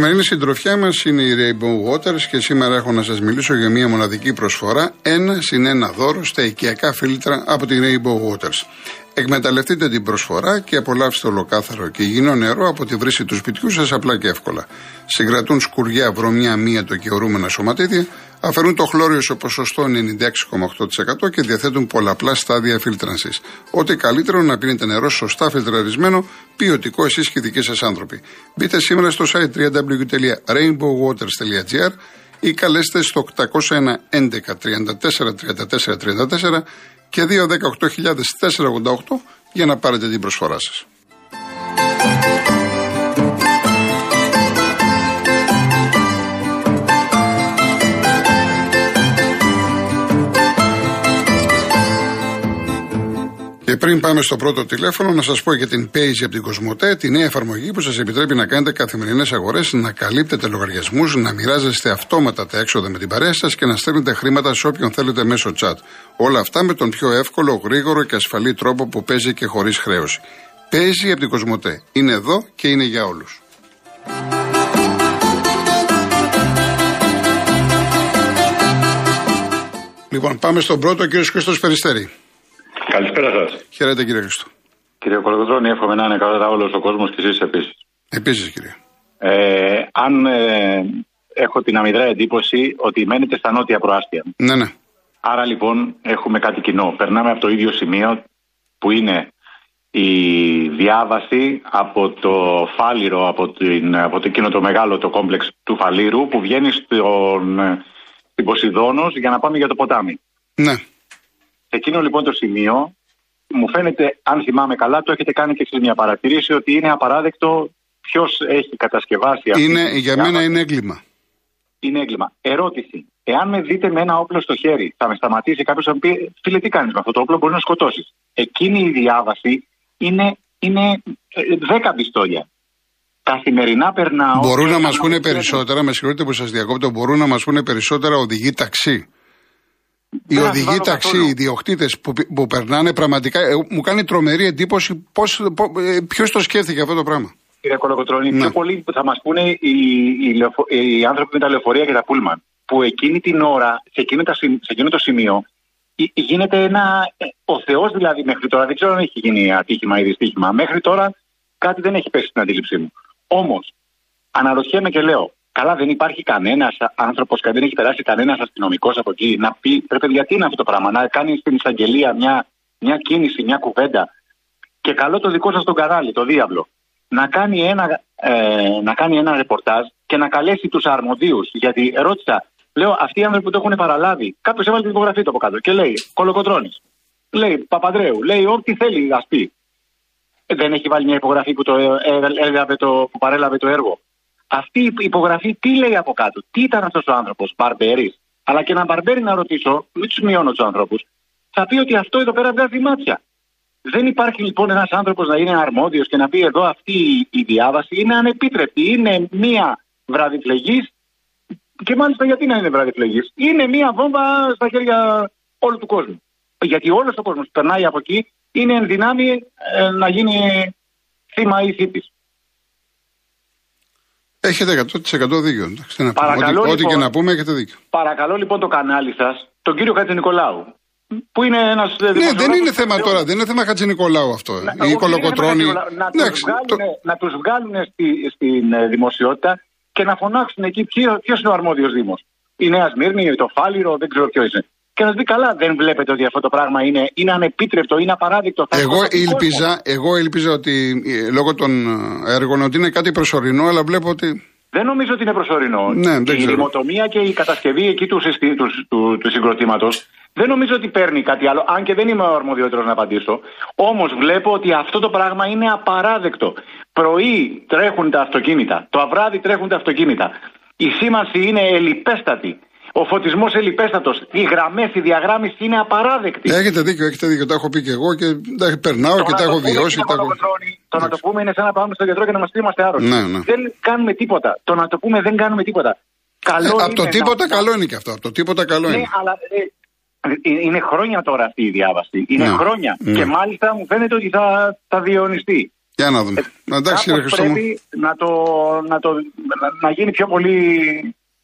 σημερινή συντροφιά μας είναι η Rainbow Waters και σήμερα έχω να σας μιλήσω για μια μοναδική προσφορά. Ένα συν ένα δώρο στα οικιακά φίλτρα από τη Rainbow Waters. Εκμεταλλευτείτε την προσφορά και απολαύστε ολοκάθαρο και υγιεινό νερό από τη βρύση του σπιτιού σας απλά και εύκολα. Συγκρατούν σκουριά, βρωμιά, μύατο και ορούμενα σωματίδια, αφαιρούν το χλώριο σε ποσοστό 96,8% και διαθέτουν πολλαπλά στάδια φίλτρανσης. Ό,τι καλύτερο να πίνετε νερό σωστά φιλτραρισμένο, ποιοτικό εσείς και οι δικοί σας άνθρωποι. Μπείτε σήμερα στο site www.rainbowwaters.gr ή καλέστε στο 801 11 34 34 34 και 218.488 για να πάρετε την προσφορά σας. Και πριν πάμε στο πρώτο τηλέφωνο, να σας πω για την Paisy από την Κοσμοτέ, τη νέα εφαρμογή που σας επιτρέπει να κάνετε καθημερινές αγορές, να καλύπτετε λογαριασμούς, να μοιράζεστε αυτόματα τα έξοδα με την παρέα σας και να στέλνετε χρήματα σε όποιον θέλετε μέσω chat. Όλα αυτά με τον πιο εύκολο, γρήγορο και ασφαλή τρόπο που παίζει και χωρίς χρέωση. Paisy από την Κοσμοτέ. Είναι εδώ και είναι για όλους. Λοιπόν, πάμε στον πρώτο, κύριος Χρήστος Περιστέρη. Καλησπέρα σας. Χαίρετε κύριε Χρήστο. Κύριε Κολοκοτρόνη, εύχομαι να είναι καλά όλος ο κόσμος και εσείς επίσης. Επίσης κύριε. Ε, αν ε, έχω την αμυδρά εντύπωση ότι μένετε στα νότια προάστια. Ναι, ναι. Άρα λοιπόν έχουμε κάτι κοινό. Περνάμε από το ίδιο σημείο που είναι η διάβαση από το Φάληρο, από, την, από το, εκείνο το μεγάλο το κόμπλεξ του Φαλήρου που βγαίνει στον, στην Ποσειδόνος για να πάμε για το ποτάμι. Ναι. Σε εκείνο λοιπόν το σημείο, μου φαίνεται, αν θυμάμαι καλά, το έχετε κάνει και εσείς μια παρατηρήση ότι είναι απαράδεκτο ποιος έχει κατασκευάσει αυτή Είναι, για μένα είναι έγκλημα. Είναι έγκλημα. Ερώτηση. Εάν με δείτε με ένα όπλο στο χέρι, θα με σταματήσει κάποιος να μου πει: Φίλε, τι κάνεις με αυτό το όπλο, μπορείς να σκοτώσεις. Εκείνη η διάβαση είναι, είναι ε, δέκα πιστόλια. Καθημερινά περνάω. Μπορούν και να μας έκανα πούνε ό,τι περισσότερα, με συγχωρείτε που σας διακόπτω, μπορούν να μας πούνε περισσότερα οδηγοί ταξί. Οι Δεν οδηγοί αμφιβάλλω ταξί, καθόλου. οι διοκτήτε που, πη- που περνάνε πραγματικά. ε, μου κάνει τρομερή εντύπωση ποιος το σκέφτηκε αυτό το πράγμα. Κύριε Κολοκοτρώνη, Ναι. πιο πολύ θα μας πούνε οι, οι, λεωφο- οι άνθρωποι με τα λεωφορεία και τα πούλμαν. Που εκείνη την ώρα, σε εκείνο, τα, σημ- σε εκείνο το σημείο, γι- γίνεται ένα. ε, Ο Θεός δηλαδή μέχρι τώρα, δεν ξέρω αν έχει γίνει ατύχημα ή δυστύχημα. Μέχρι τώρα κάτι δεν έχει πέσει στην αντίληψή μου. Όμως, αναρωτιέμαι και λέω, καλά δεν υπάρχει κανένας άνθρωπος, δεν έχει περάσει κανένας αστυνομικός από εκεί να πει, πρέπει γιατί είναι αυτό το πράγμα, να κάνει στην εισαγγελία μια, μια κίνηση, μια κουβέντα. Και καλό το δικό σας τον κανάλι, το Διάβλο, να κάνει ένα, ε, να κάνει ένα ρεπορτάζ και να καλέσει τους αρμοδίους. Γιατί ρώτησα, λέω, αυτοί οι άνθρωποι που το έχουν παραλάβει, κάποιος έβαλε την υπογραφή του από κάτω και λέει, Κολοκοτρόνη. Λέει Παπαντρέου, λέει ό,τι θέλει ας πει. Ε, Δεν έχει βάλει μια υπογραφή που, το, ε, ε, έλαβε το, που παρέλαβε το έργο. Αυτή η υπογραφή τι λέει από κάτω, τι ήταν αυτός ο άνθρωπος, μπαρμπέρι. Αλλά και ένα μπαρμπέρι να ρωτήσω, μην τους μειώνω τους ανθρώπου, θα πει ότι αυτό εδώ πέρα βγάζει μάτια. Δεν υπάρχει λοιπόν ένας άνθρωπος να είναι αρμόδιος και να πει εδώ αυτή η- η διάβαση είναι ανεπίτρεπτη. Είναι μία βραδιφλεγής. Και μάλιστα γιατί να είναι βραδιφλεγής; Είναι μία βόμβα στα χέρια όλου του κόσμου. Γιατί όλος ο κόσμος που περνάει από εκεί είναι εν δυνάμει ε, να γίνει θύμα ή θήτης. Έχετε 100% δίκιο. εντάξει, τι να πούμε. Παρακαλώ, Ό,τι, ό,τι λοιπόν. και να πούμε, έχετε δίκιο. Παρακαλώ λοιπόν το κανάλι σας, τον κύριο Χατζη Νικολάου, που είναι ένας. Ναι, δεν είναι θέμα τώρα, δεν είναι θέμα Χατζη Νικολάου αυτό. Να- Ή όχι, Κολοκοτρώνη. δεν είναι θέμα Να, τους Εντάξει, βγάλουν, το- να τους βγάλουν στη, στην ε, δημοσιότητα και να φωνάξουν εκεί ποιο είναι ο αρμόδιος Δήμος. Η Νέα Σμύρνη, το Φάληρο, δεν ξέρω ποιο είναι. Και να σου πει καλά, δεν βλέπετε ότι αυτό το πράγμα είναι, είναι ανεπίτρεπτο, είναι απαράδεικτο. Θα Εγώ σκοτώσει κόσμο. ήλπιζα, εγώ ήλπιζα ότι ε, λόγω των ε, έργων ότι είναι κάτι προσωρινό, αλλά βλέπω ότι. Δεν νομίζω ότι είναι προσωρινό. Ναι, δεν η ξέρω. ρημοτομία και η κατασκευή εκεί του, συστη- του, του, του συγκροτήματος δεν νομίζω ότι παίρνει κάτι άλλο. Αν και δεν είμαι ο αρμοδιότερος να απαντήσω. Όμως βλέπω ότι αυτό το πράγμα είναι απαράδεκτο. Πρωί τρέχουν τα αυτοκίνητα. Το βράδυ τρέχουν τα αυτοκίνητα. Η σήμανση είναι ελιπέστατη. Ο φωτισμός ελιπέστατος. Οι γραμμές, η διαγράμμιση είναι απαράδεκτη. Έχετε δίκιο, έχετε δίκιο. Τα έχω πει και εγώ και εντάξει, περνάω Το και να τα το έχω πούμε, βιώσει. κύριε Τα έχω... Κολοκοτρώνη, Το να το πούμε είναι σαν να πάμε στον γιατρό και να μας πει είμαστε άρρωστοι. Ναι, ναι. Δεν κάνουμε τίποτα. Το να το πούμε δεν κάνουμε τίποτα. Καλό Ε, είναι από το να- τίποτα καλό είναι και αυτό. Από το τίποτα καλό Ναι, είναι. αλλά ε, ε, είναι χρόνια τώρα αυτή η διάβαση. Είναι Ναι, χρόνια. ναι. Και μάλιστα μου φαίνεται ότι θα, θα διαιωνιστεί. Για να δούμε. Ε, Εντάξει, κύριε Πρέπει να, το, να, το, να, γίνει πιο πολύ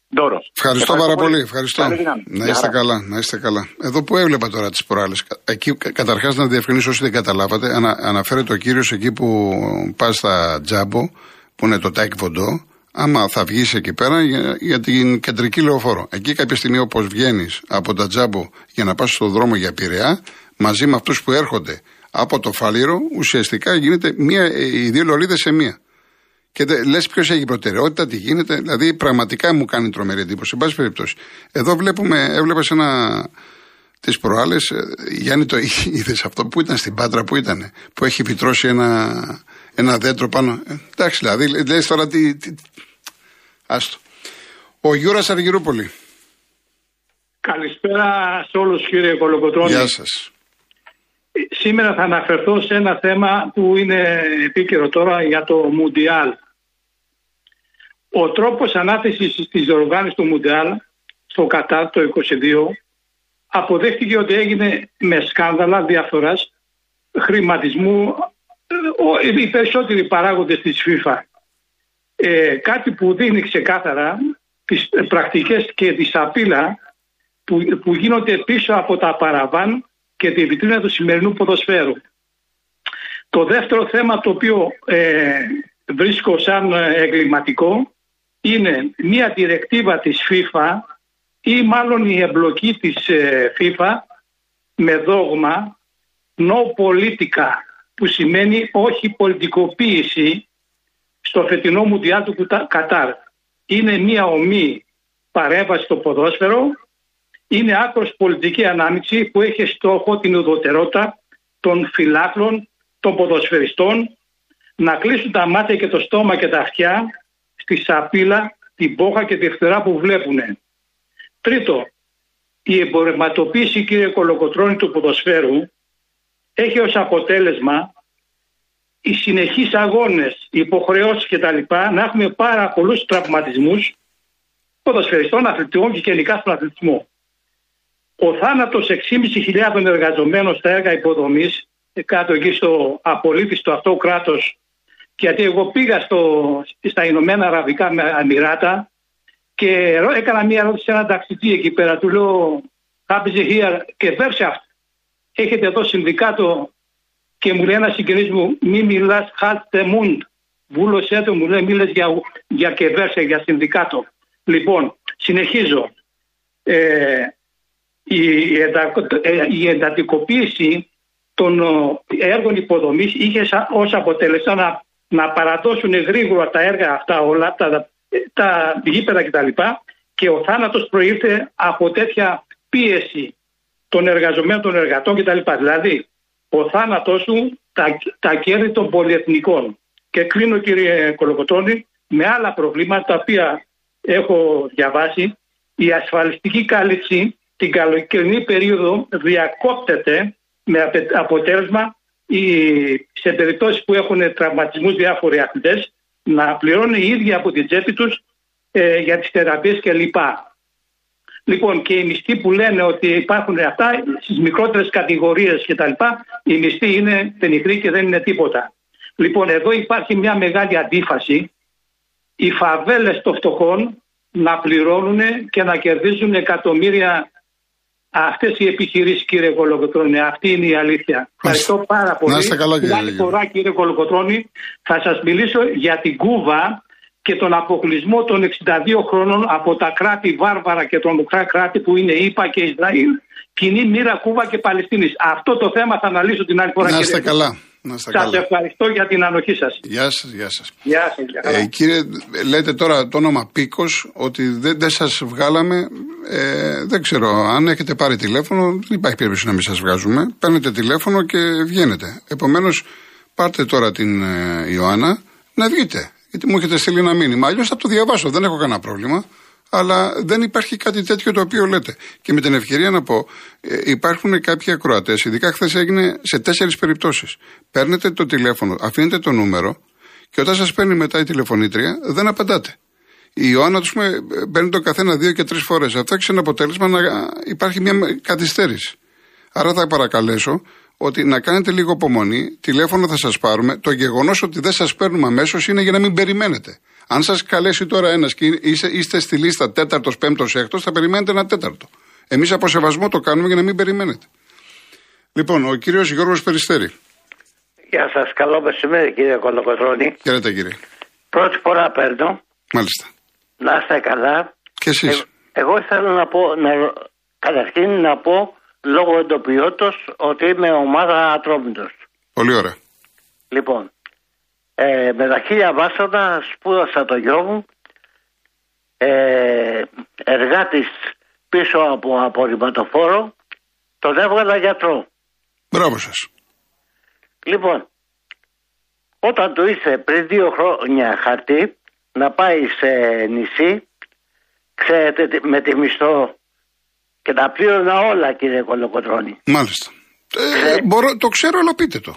δώρο. Ευχαριστώ, πάρα πολύ. Ευχαριστώ. Να είστε καλά, να είστε καλά. Εδώ που έβλεπα τώρα τις προάλλες. Εκεί, καταρχάς, να διευκρινίσω όσοι δεν καταλάβατε, ανα, αναφέρεται ο κύριος εκεί που πας στα τζάμπο, που είναι το τάκι βοντό, άμα θα βγεις εκεί πέρα για, για, την κεντρική λεωφόρο. Εκεί κάποια στιγμή όπως βγαίνεις από τα τζάμπο για να πας στον δρόμο για Πειραιά, μαζί με αυτούς που έρχονται από το φάληρο, ουσιαστικά γίνεται μία, οι δύο λωρίδες σε μία. Και λες ποιος έχει προτεραιότητα, τι γίνεται. Δηλαδή, πραγματικά μου κάνει τρομερή εντύπωση. Εν πάση περιπτώσει. Εδώ βλέπουμε, έβλεπα σε ένα. Τις προάλλες, Γιάννη, το είδες αυτό που ήταν στην Πάτρα, που ήταν, που έχει επιτρώσει ένα, ένα δέντρο πάνω. Ε, εντάξει, δηλαδή, λε τώρα τι. τι άστο. Ο Γιούρας Αργυρούπολη. Καλησπέρα σε όλους, κύριε Κολοκοτρόνη. Γεια σας. Σήμερα θα αναφερθώ σε ένα θέμα που είναι επίκαιρο τώρα για το Μουντιάλ. Ο τρόπος ανάθεσης της οργάνωσης του Μουντιάλ στο Κατάρ το 2022 αποδέχτηκε ότι έγινε με σκάνδαλα διαφοράς χρηματισμού οι περισσότεροι παράγοντες της FIFA. Ε, κάτι που δίνει ξεκάθαρα τις πρακτικές και τη σαπίλα που, που γίνονται πίσω από τα παραβάν και τη βιτρίνα του σημερινού ποδοσφαίρου. Το δεύτερο θέμα το οποίο ε, βρίσκω σαν εγκληματικό είναι μια διρεκτίβα της FIFA ή μάλλον η εμπλοκή της ε, FIFA με δόγμα no politica που σημαίνει όχι πολιτικοποίηση στο φετινό Μουντιάλ του Κατάρ. Είναι μια ομή παρέμβαση στο ποδόσφαιρο είναι άκρος πολιτική ανάμειξη που έχει στόχο την ουδοτερότητα των φιλάθλων, των ποδοσφαιριστών να κλείσουν τα μάτια και το στόμα και τα αυτιά στη σαπίλα, την πόχα και τη φτερά που βλέπουν. Τρίτο, η εμπορευματοποίηση κύριε Κολοκοτρώνη του ποδοσφαίρου έχει ως αποτέλεσμα οι συνεχείς αγώνες, οι υποχρεώσεις κτλ. να έχουμε πάρα πολλούς τραυματισμούς ποδοσφαιριστών, αθλητικών και γενικά στον αθλητισμό. Ο θάνατος 6.500 εργαζομένων στα έργα υποδομής, κάτω εκεί στο απολύτιστο αυτό κράτος, γιατί εγώ πήγα στο, στα Ηνωμένα Αραβικά Αμυράτα και έκανα μια ερώτηση σε έναν ταξιτή εκεί πέρα. Του λέω, Happy here και Βέρσαφτ. Έχετε εδώ συνδικάτο και μου λέει ένας συγγενής μου, μη μιλάς, χάστε μουντ. Βούλωσέ το, μου λέει, μίλε για, για και για συνδικάτο. Λοιπόν, συνεχίζω. Ε, η, ε, η εντατικοποίηση των έργων υποδομής είχε ως αποτέλεσμα να, να παραδώσουν γρήγορα τα έργα αυτά όλα, τα, τα γήπεδα κτλ. Και ο θάνατος προήλθε από τέτοια πίεση των εργαζομένων των εργατών κτλ. Δηλαδή, ο θάνατος του, τα, τα κέρδη των πολυεθνικών. Και κλείνω κύριε Κολοκοτώνη με άλλα προβλήματα τα οποία έχω διαβάσει. Η ασφαλιστική κάλυψη την καλοκαιρινή περίοδο διακόπτεται με αποτέλεσμα οι, σε περιπτώσεις που έχουν τραυματισμούς διάφοροι αθλητές να πληρώνουν οι ίδιοι από την τσέπη τους ε, για τις θεραπείες κλπ. Λοιπόν και οι μισθοί που λένε ότι υπάρχουν αυτά στις μικρότερες κατηγορίες κτλ. Οι μισθοί είναι πενιχροί και δεν είναι τίποτα. Λοιπόν εδώ υπάρχει μια μεγάλη αντίφαση. Οι φαβέλες των φτωχών να πληρώνουν και να κερδίζουν εκατομμύρια Αυτές οι επιχειρήσεις, κύριε Κολοκοτρόνη, αυτή είναι η αλήθεια. Ευχαριστώ πάρα πολύ. Να είστε καλά, κύριε Άλλη φορά, κύριε Κολοκοτρόνη, θα σας μιλήσω για την Κούβα και τον αποκλεισμό των 62 χρόνων από τα κράτη βάρβαρα και μικρά κράτη που είναι ΙΠΑ και Ισραήλ. Κοινή μοίρα Κούβα και Παλαιστίνης. Αυτό το θέμα θα αναλύσω την άλλη φορά. Να είστε καλά. Σας ευχαριστώ για την ανοχή σας. Γεια σας, γεια σας. Γεια σας, ε, κύριε, λέτε τώρα το όνομα Πίκος ότι δεν, δεν σας βγάλαμε. Ε, δεν ξέρω, αν έχετε πάρει τηλέφωνο, δεν υπάρχει περίπτωση να μην σας βγάζουμε. Παίρνετε τηλέφωνο και βγαίνετε. Επομένως, πάρτε τώρα την ε, Ιωάννα να βγείτε. Γιατί μου έχετε στείλει ένα μήνυμα. Αλλιώς θα το διαβάσω, δεν έχω κανένα πρόβλημα αλλά δεν υπάρχει κάτι τέτοιο το οποίο λέτε. Και με την ευκαιρία να πω, ε, υπάρχουν κάποιοι ακροατές, ειδικά χθες έγινε σε τέσσερις περιπτώσεις. Παίρνετε το τηλέφωνο, αφήνετε το νούμερο και όταν σας παίρνει μετά η τηλεφωνήτρια, δεν απαντάτε. Η Ιωάννα, του πούμε, παίρνει το καθένα δύο και τρεις φορές. Αυτό έχει ένα αποτέλεσμα να υπάρχει μια καθυστέρηση. Άρα θα παρακαλέσω ότι να κάνετε λίγο υπομονή, τηλέφωνο θα σας πάρουμε. Το γεγονός ότι δεν σας παίρνουμε αμέσως είναι για να μην περιμένετε. Αν σας καλέσει τώρα ένας και είστε, είστε στη λίστα τέταρτος, πέμπτος, έκτος, θα περιμένετε ένα τέταρτο. Εμείς από σεβασμό το κάνουμε για να μην περιμένετε. Λοιπόν, ο κύριος Γιώργος Περιστέρη. Γεια σας, καλό μεσημέρι κύριε Κολοκοτρόνη. Χαίρετε κύριε. Πρώτη φορά παίρνω. Μάλιστα. Να είστε καλά. Και εσείς; Ε, εγώ ήθελα να πω, να, καταρχήν να πω λόγω εντοπιότητος ότι είμαι ομάδα Ατρόμητος. Πολύ ωραία. Λοιπόν, ε, με τα χίλια βάσανα σπούδασα το γιο μου, ε, εργάτης πίσω από απορριμματοφόρο, τον έβγαλα γιατρό. Μπράβο σας. Λοιπόν, όταν του ήρθε πριν δύο χρόνια χαρτί να πάει σε νησί, ξέρετε με τη μισθό και τα πλήρωνα όλα κύριε Κολοκοτρώνη. Μάλιστα. Ε, μπορώ, το ξέρω αλλά πείτε το.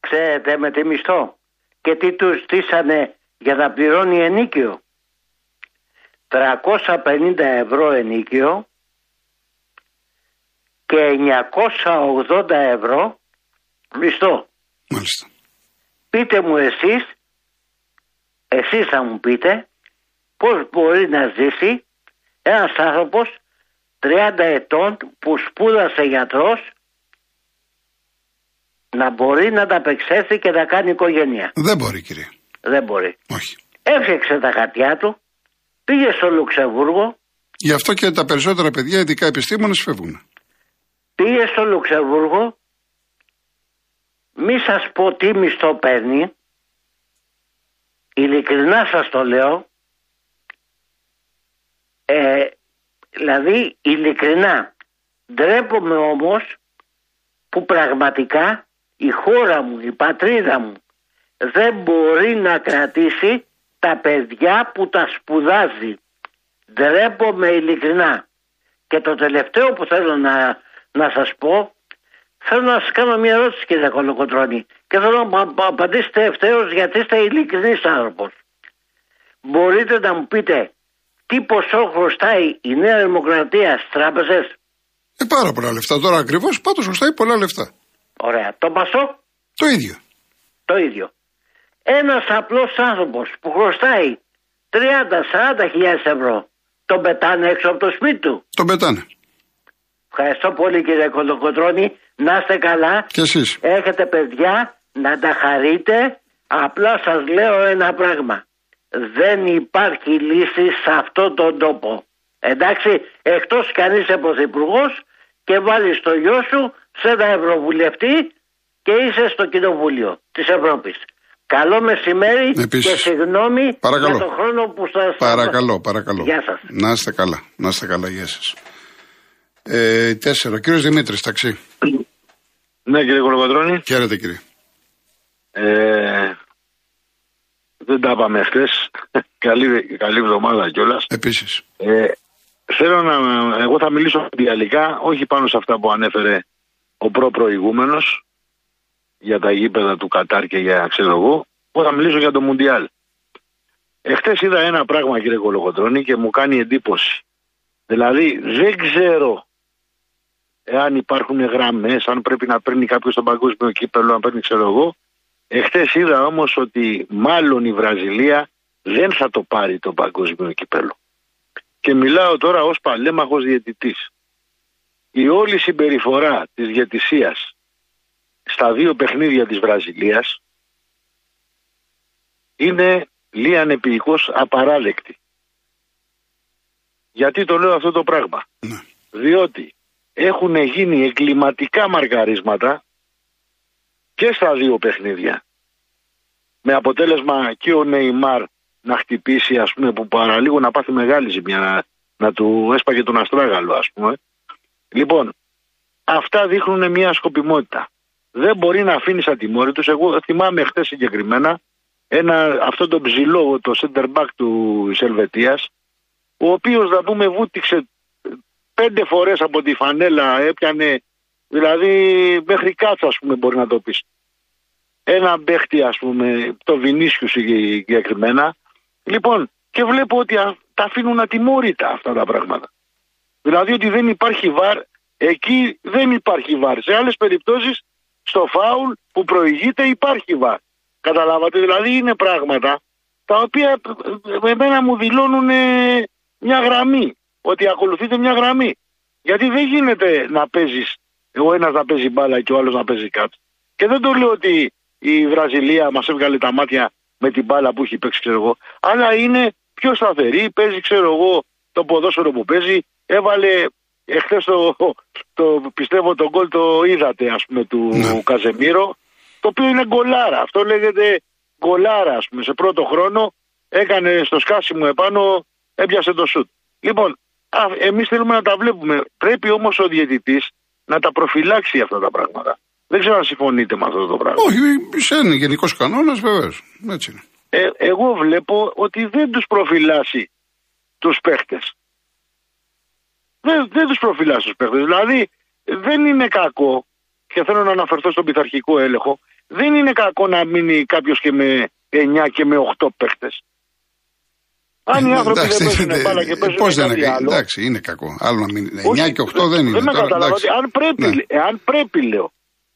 Ξέρετε με τη μισθό και τι τους στήσανε για να πληρώνει ενίκιο. 350 ευρώ ενίκιο και 980 ευρώ μισθό. Μάλιστα. Πείτε μου εσείς, εσείς θα μου πείτε, πώς μπορεί να ζήσει ένας άνθρωπος 30 ετών που σπούδασε γιατρός να μπορεί να τα απεξέλθει και να κάνει οικογένεια. Δεν μπορεί κύριε. Δεν μπορεί. Όχι. Έφτιαξε τα χαρτιά του, πήγε στο Λουξεμβούργο. Γι' αυτό και τα περισσότερα παιδιά, ειδικά επιστήμονες, φεύγουν. Πήγε στο Λουξεμβούργο, μη σας πω τι μισθό παίρνει, ειλικρινά σας το λέω, ε, δηλαδή ειλικρινά, ντρέπομαι όμως που πραγματικά η χώρα μου, η πατρίδα μου δεν μπορεί να κρατήσει τα παιδιά που τα σπουδάζει. Ντρέπομαι ειλικρινά. Και το τελευταίο που θέλω να, να σας πω, θέλω να σας κάνω μια ερώτηση κύριε Κολοκοτρώνη και θέλω να απαντήσετε ευθέως γιατί είστε ειλικρινής άνθρωπος. Μπορείτε να μου πείτε τι ποσό χρωστάει η Νέα Δημοκρατία στις τράπεζες; Ε, πάρα πολλά λεφτά. Τώρα ακριβώς πάντως χρωστάει πολλά λεφτά. Ωραία. Το Πασό. Το ίδιο. Το ίδιο. Ένας απλός άνθρωπος που χρωστάει 30-40 χιλιάδες ευρώ, τον πετάνε έξω από το σπίτι του. Τον πετάνε. Ευχαριστώ πολύ κύριε Κολοκοτρώνη. Να είστε καλά. Και εσείς. Έχετε παιδιά να τα χαρείτε. Απλά σας λέω ένα πράγμα. Δεν υπάρχει λύση σε αυτόν τον τόπο. Εντάξει, εκτός κανείς είσαι πρωθυπουργός και βάλεις το γιο σου σε ένα ευρωβουλευτή και είσαι στο κοινοβούλιο της Ευρώπης. Καλό μεσημέρι Επίσης. και συγγνώμη Παρακαλώ. για τον χρόνο που σας... Παρακαλώ, παρακαλώ. Γεια σας. Να είστε καλά. Να είστε καλά, γεια σας. Ε, τέσσερα. Ο κύριος Δημήτρης, ταξί. Ναι, κύριε Κολοκοτρώνη. Χαίρετε κύριε. Ε, δεν τα είπαμε χθες. καλή, καλή εβδομάδα κιόλας. Επίσης. Ε, θέλω να. Εγώ θα μιλήσω διαλυκά, όχι πάνω σε αυτά που ανέφερε ο προ-προηγούμενος για τα γήπεδα του Κατάρ και για ξέρω εγώ. Εγώ θα μιλήσω για το Μουντιάλ. Εχθές είδα ένα πράγμα, κύριε Κολοκοτρώνη, και μου κάνει εντύπωση. Δηλαδή, δεν ξέρω εάν υπάρχουν γραμμές, αν πρέπει να παίρνει κάποιος τον παγκόσμιο κύπελο, αν παίρνει ξέρω εγώ. Εχθές είδα όμως ότι μάλλον η Βραζιλία δεν θα το πάρει το παγκόσμιο κύπελο. Και μιλάω τώρα ως παλέμαχος διαιτητής. Η όλη συμπεριφορά της διαιτησίας στα δύο παιχνίδια της Βραζιλίας είναι λίαν επίοικος απαράδεκτη. Γιατί το λέω αυτό το πράγμα; Ναι. Διότι έχουν γίνει εγκληματικά μαργαρίσματα και στα δύο παιχνίδια. Με αποτέλεσμα και ο Νεϊμάρ να χτυπήσει ας πούμε που παραλίγο να πάθει μεγάλη ζημιά να, να του έσπαγε τον αστράγαλο ας πούμε. Λοιπόν, αυτά δείχνουν μια σκοπιμότητα. Δεν μπορεί να αφήνεις ατιμόρυτους. Εγώ θυμάμαι χθες συγκεκριμένα ένα, αυτό το ψηλό, το center back του Ελβετίας, ο οποίος να πούμε βούτυξε πέντε φορές από τη φανέλα, έπιανε, δηλαδή μέχρι κάτσα ας πούμε μπορεί να το πεις. Ένα παίχτη ας πούμε, το Βινίσιους συγκεκριμένα. Λοιπόν, και βλέπω ότι α, τα αφήνουν ατιμόρυτα αυτά τα πράγματα. Δηλαδή ότι δεν υπάρχει βαρ, Εκεί δεν υπάρχει βάρ. Σε άλλες περιπτώσεις, στο φάουλ που προηγείται υπάρχει βάρ. Καταλάβατε, δηλαδή είναι πράγματα τα οποία ε, εμένα μου δηλώνουν ε, μια γραμμή. Ότι ακολουθείτε μια γραμμή. Γιατί δεν γίνεται να παίζεις, ο ένας να παίζει μπάλα και ο άλλος να παίζει κάτι. Και δεν το λέω ότι η Βραζιλία μας έβγαλε τα μάτια με την μπάλα που έχει παίξει, ξέρω εγώ. Αλλά είναι πιο σταθερή, παίζει, ξέρω εγώ, το ποδόσφαιρο που παίζει. Έβαλε εχθές το, το, πιστεύω το γκολ το είδατε, ας πούμε, του ναι. Καζεμίρο. Το οποίο είναι γκολάρα. Αυτό λέγεται γκολάρα, ας πούμε. Σε πρώτο χρόνο έκανε στο σκάσιμο επάνω, έπιασε το σουτ. Λοιπόν, εμείς θέλουμε να τα βλέπουμε. Πρέπει όμως ο διαιτητής να τα προφυλάξει αυτά τα πράγματα. Δεν ξέρω αν συμφωνείτε με αυτό το πράγμα. Όχι, είναι γενικός κανόνας, βεβαίως. Έτσι είναι. Ε, εγώ βλέπω ότι δεν τους προφυλάσσει τους παίχτες. Δεν, δεν τους προφυλάσσει του παίχτες. Δηλαδή, δεν είναι κακό, και θέλω να αναφερθώ στον πειθαρχικό έλεγχο, δεν είναι κακό να μείνει κάποιος και με 9 και με 8 παίχτες. Αν οι ε, άνθρωποι δεν παίζουν μπάλα και παίζουν Πώς κάτι άλλο... Εντάξει, είναι κακό. Άλλο να μην... 9 και 8 δεν είναι. Δεν με καταλαβαίνω. Αν πρέπει, ναι. αν πρέπει, λέω,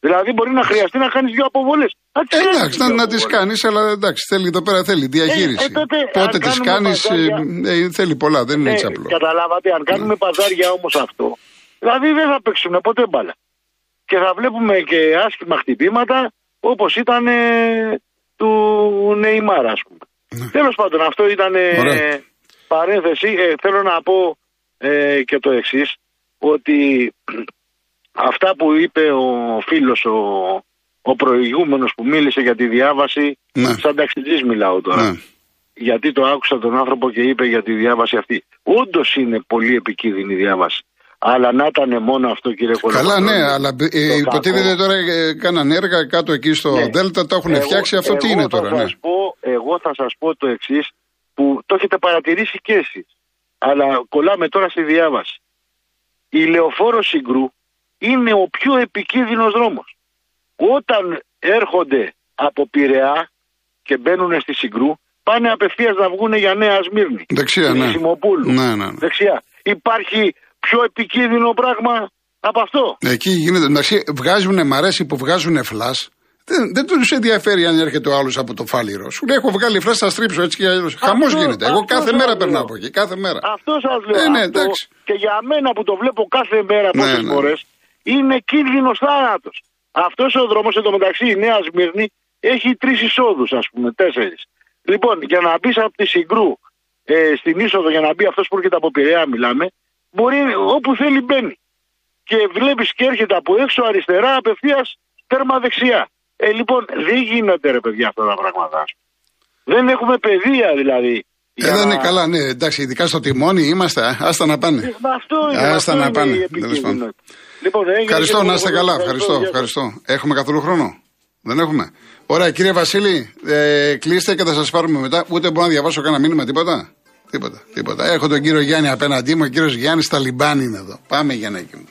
Δηλαδή μπορεί να χρειαστεί να κάνεις δύο αποβολές. Ε, εντάξει, να, να τις κάνεις, αλλά εντάξει, θέλει εδώ πέρα θέλει διαχείριση. Ε, ε, Πότε τις κάνεις, ε, θέλει πολλά, δεν είναι έτσι απλό. Καταλάβατε, αν κάνουμε ναι. παζάρια όμως αυτό, δηλαδή δεν θα παίξουμε ποτέ μπάλα. Και θα βλέπουμε και άσχημα χτυπήματα όπως ήταν του Νεϊμάρα, ας πούμε. Ναι. Τέλος πάντων, αυτό ήταν παρένθεση. θέλω να πω και το εξής, ότι αυτά που είπε ο φίλος ο, ο προηγούμενος που μίλησε για τη διάβαση, ναι. σαν ταξιτζής μιλάω τώρα. Ναι. Γιατί το άκουσα τον άνθρωπο και είπε για τη διάβαση αυτή. Όντως είναι πολύ επικίνδυνη η διάβαση. Αλλά να ήταν μόνο αυτό κύριε Κολοκοτρώνη. Καλά ναι, αλλά ε, υποτίθεται τώρα ε, κάναν έργα κάτω εκεί στο ναι. Δέλτα, το έχουν εγώ, φτιάξει, αυτό τι είναι τώρα. Θα ναι. πω, εγώ θα σας πω το εξής που το έχετε παρατηρήσει και εσείς. Αλλά κολλάμε τώρα στη διάβαση. Η λεωφόρο Συγκρού είναι ο πιο επικίνδυνος δρόμος. Όταν έρχονται από Πειραιά και μπαίνουν στη Συγκρού, πάνε απευθείας να βγουν για Νέα Σμύρνη. Δεξιά, ναι. Ναι, ναι. Δεξιά. Υπάρχει πιο επικίνδυνο πράγμα από αυτό. Εκεί γίνεται. Εντάξει, βγάζουν, μ' αρέσει που βγάζουν φλάς. Δεν, δεν τους ενδιαφέρει αν έρχεται ο άλλος από το φάληρο. Σου λέει: Έχω βγάλει φλάς, θα στρίψω έτσι και αλλιώς. Χαμός γίνεται. Εγώ κάθε μέρα περνάω από εκεί. Κάθε μέρα. Αυτό σας λέω. Ε, ναι, αυτό, και για μένα που το βλέπω κάθε μέρα ναι, πόσες ναι. φορές, είναι κίνδυνος θάνατος. Αυτός ο δρόμος εντωμεταξύ η Νέα Σμύρνη έχει τρεις εισόδους, ας πούμε, τέσσερις. Λοιπόν, για να μπεις από τη Συγκρού ε, στην είσοδο, για να μπει αυτός που έρχεται από Πειραιά, μιλάμε, μπορεί όπου θέλει μπαίνει. Και βλέπεις και έρχεται από έξω αριστερά, απευθείας τέρμα δεξιά. Ε, λοιπόν, δεν γίνονται ρε παιδιά αυτά τα πράγματα. Δεν έχουμε παιδεία δηλαδή. Ε, δεν είναι καλά, ναι, εντάξει, ειδικά στο τιμόνι είμαστε, άστα να πάνε. Ε, αυτό είναι, άστα αυτό να πάνε. Λοιπόν, ευχαριστώ, να είστε καλά. Ευχαριστώ, ευχαριστώ. Έχουμε καθόλου χρόνο; Δεν έχουμε; Ωραία, κύριε Βασίλη, ε, κλείστε και θα σας πάρουμε μετά. Ούτε μπορώ να διαβάσω κανένα μήνυμα, τίποτα; Τίποτα, τίποτα. Έχω τον κύριο Γιάννη απέναντί μου. Ο κύριος Γιάννης Ταλιμπάν είναι εδώ. Πάμε για να εκεί.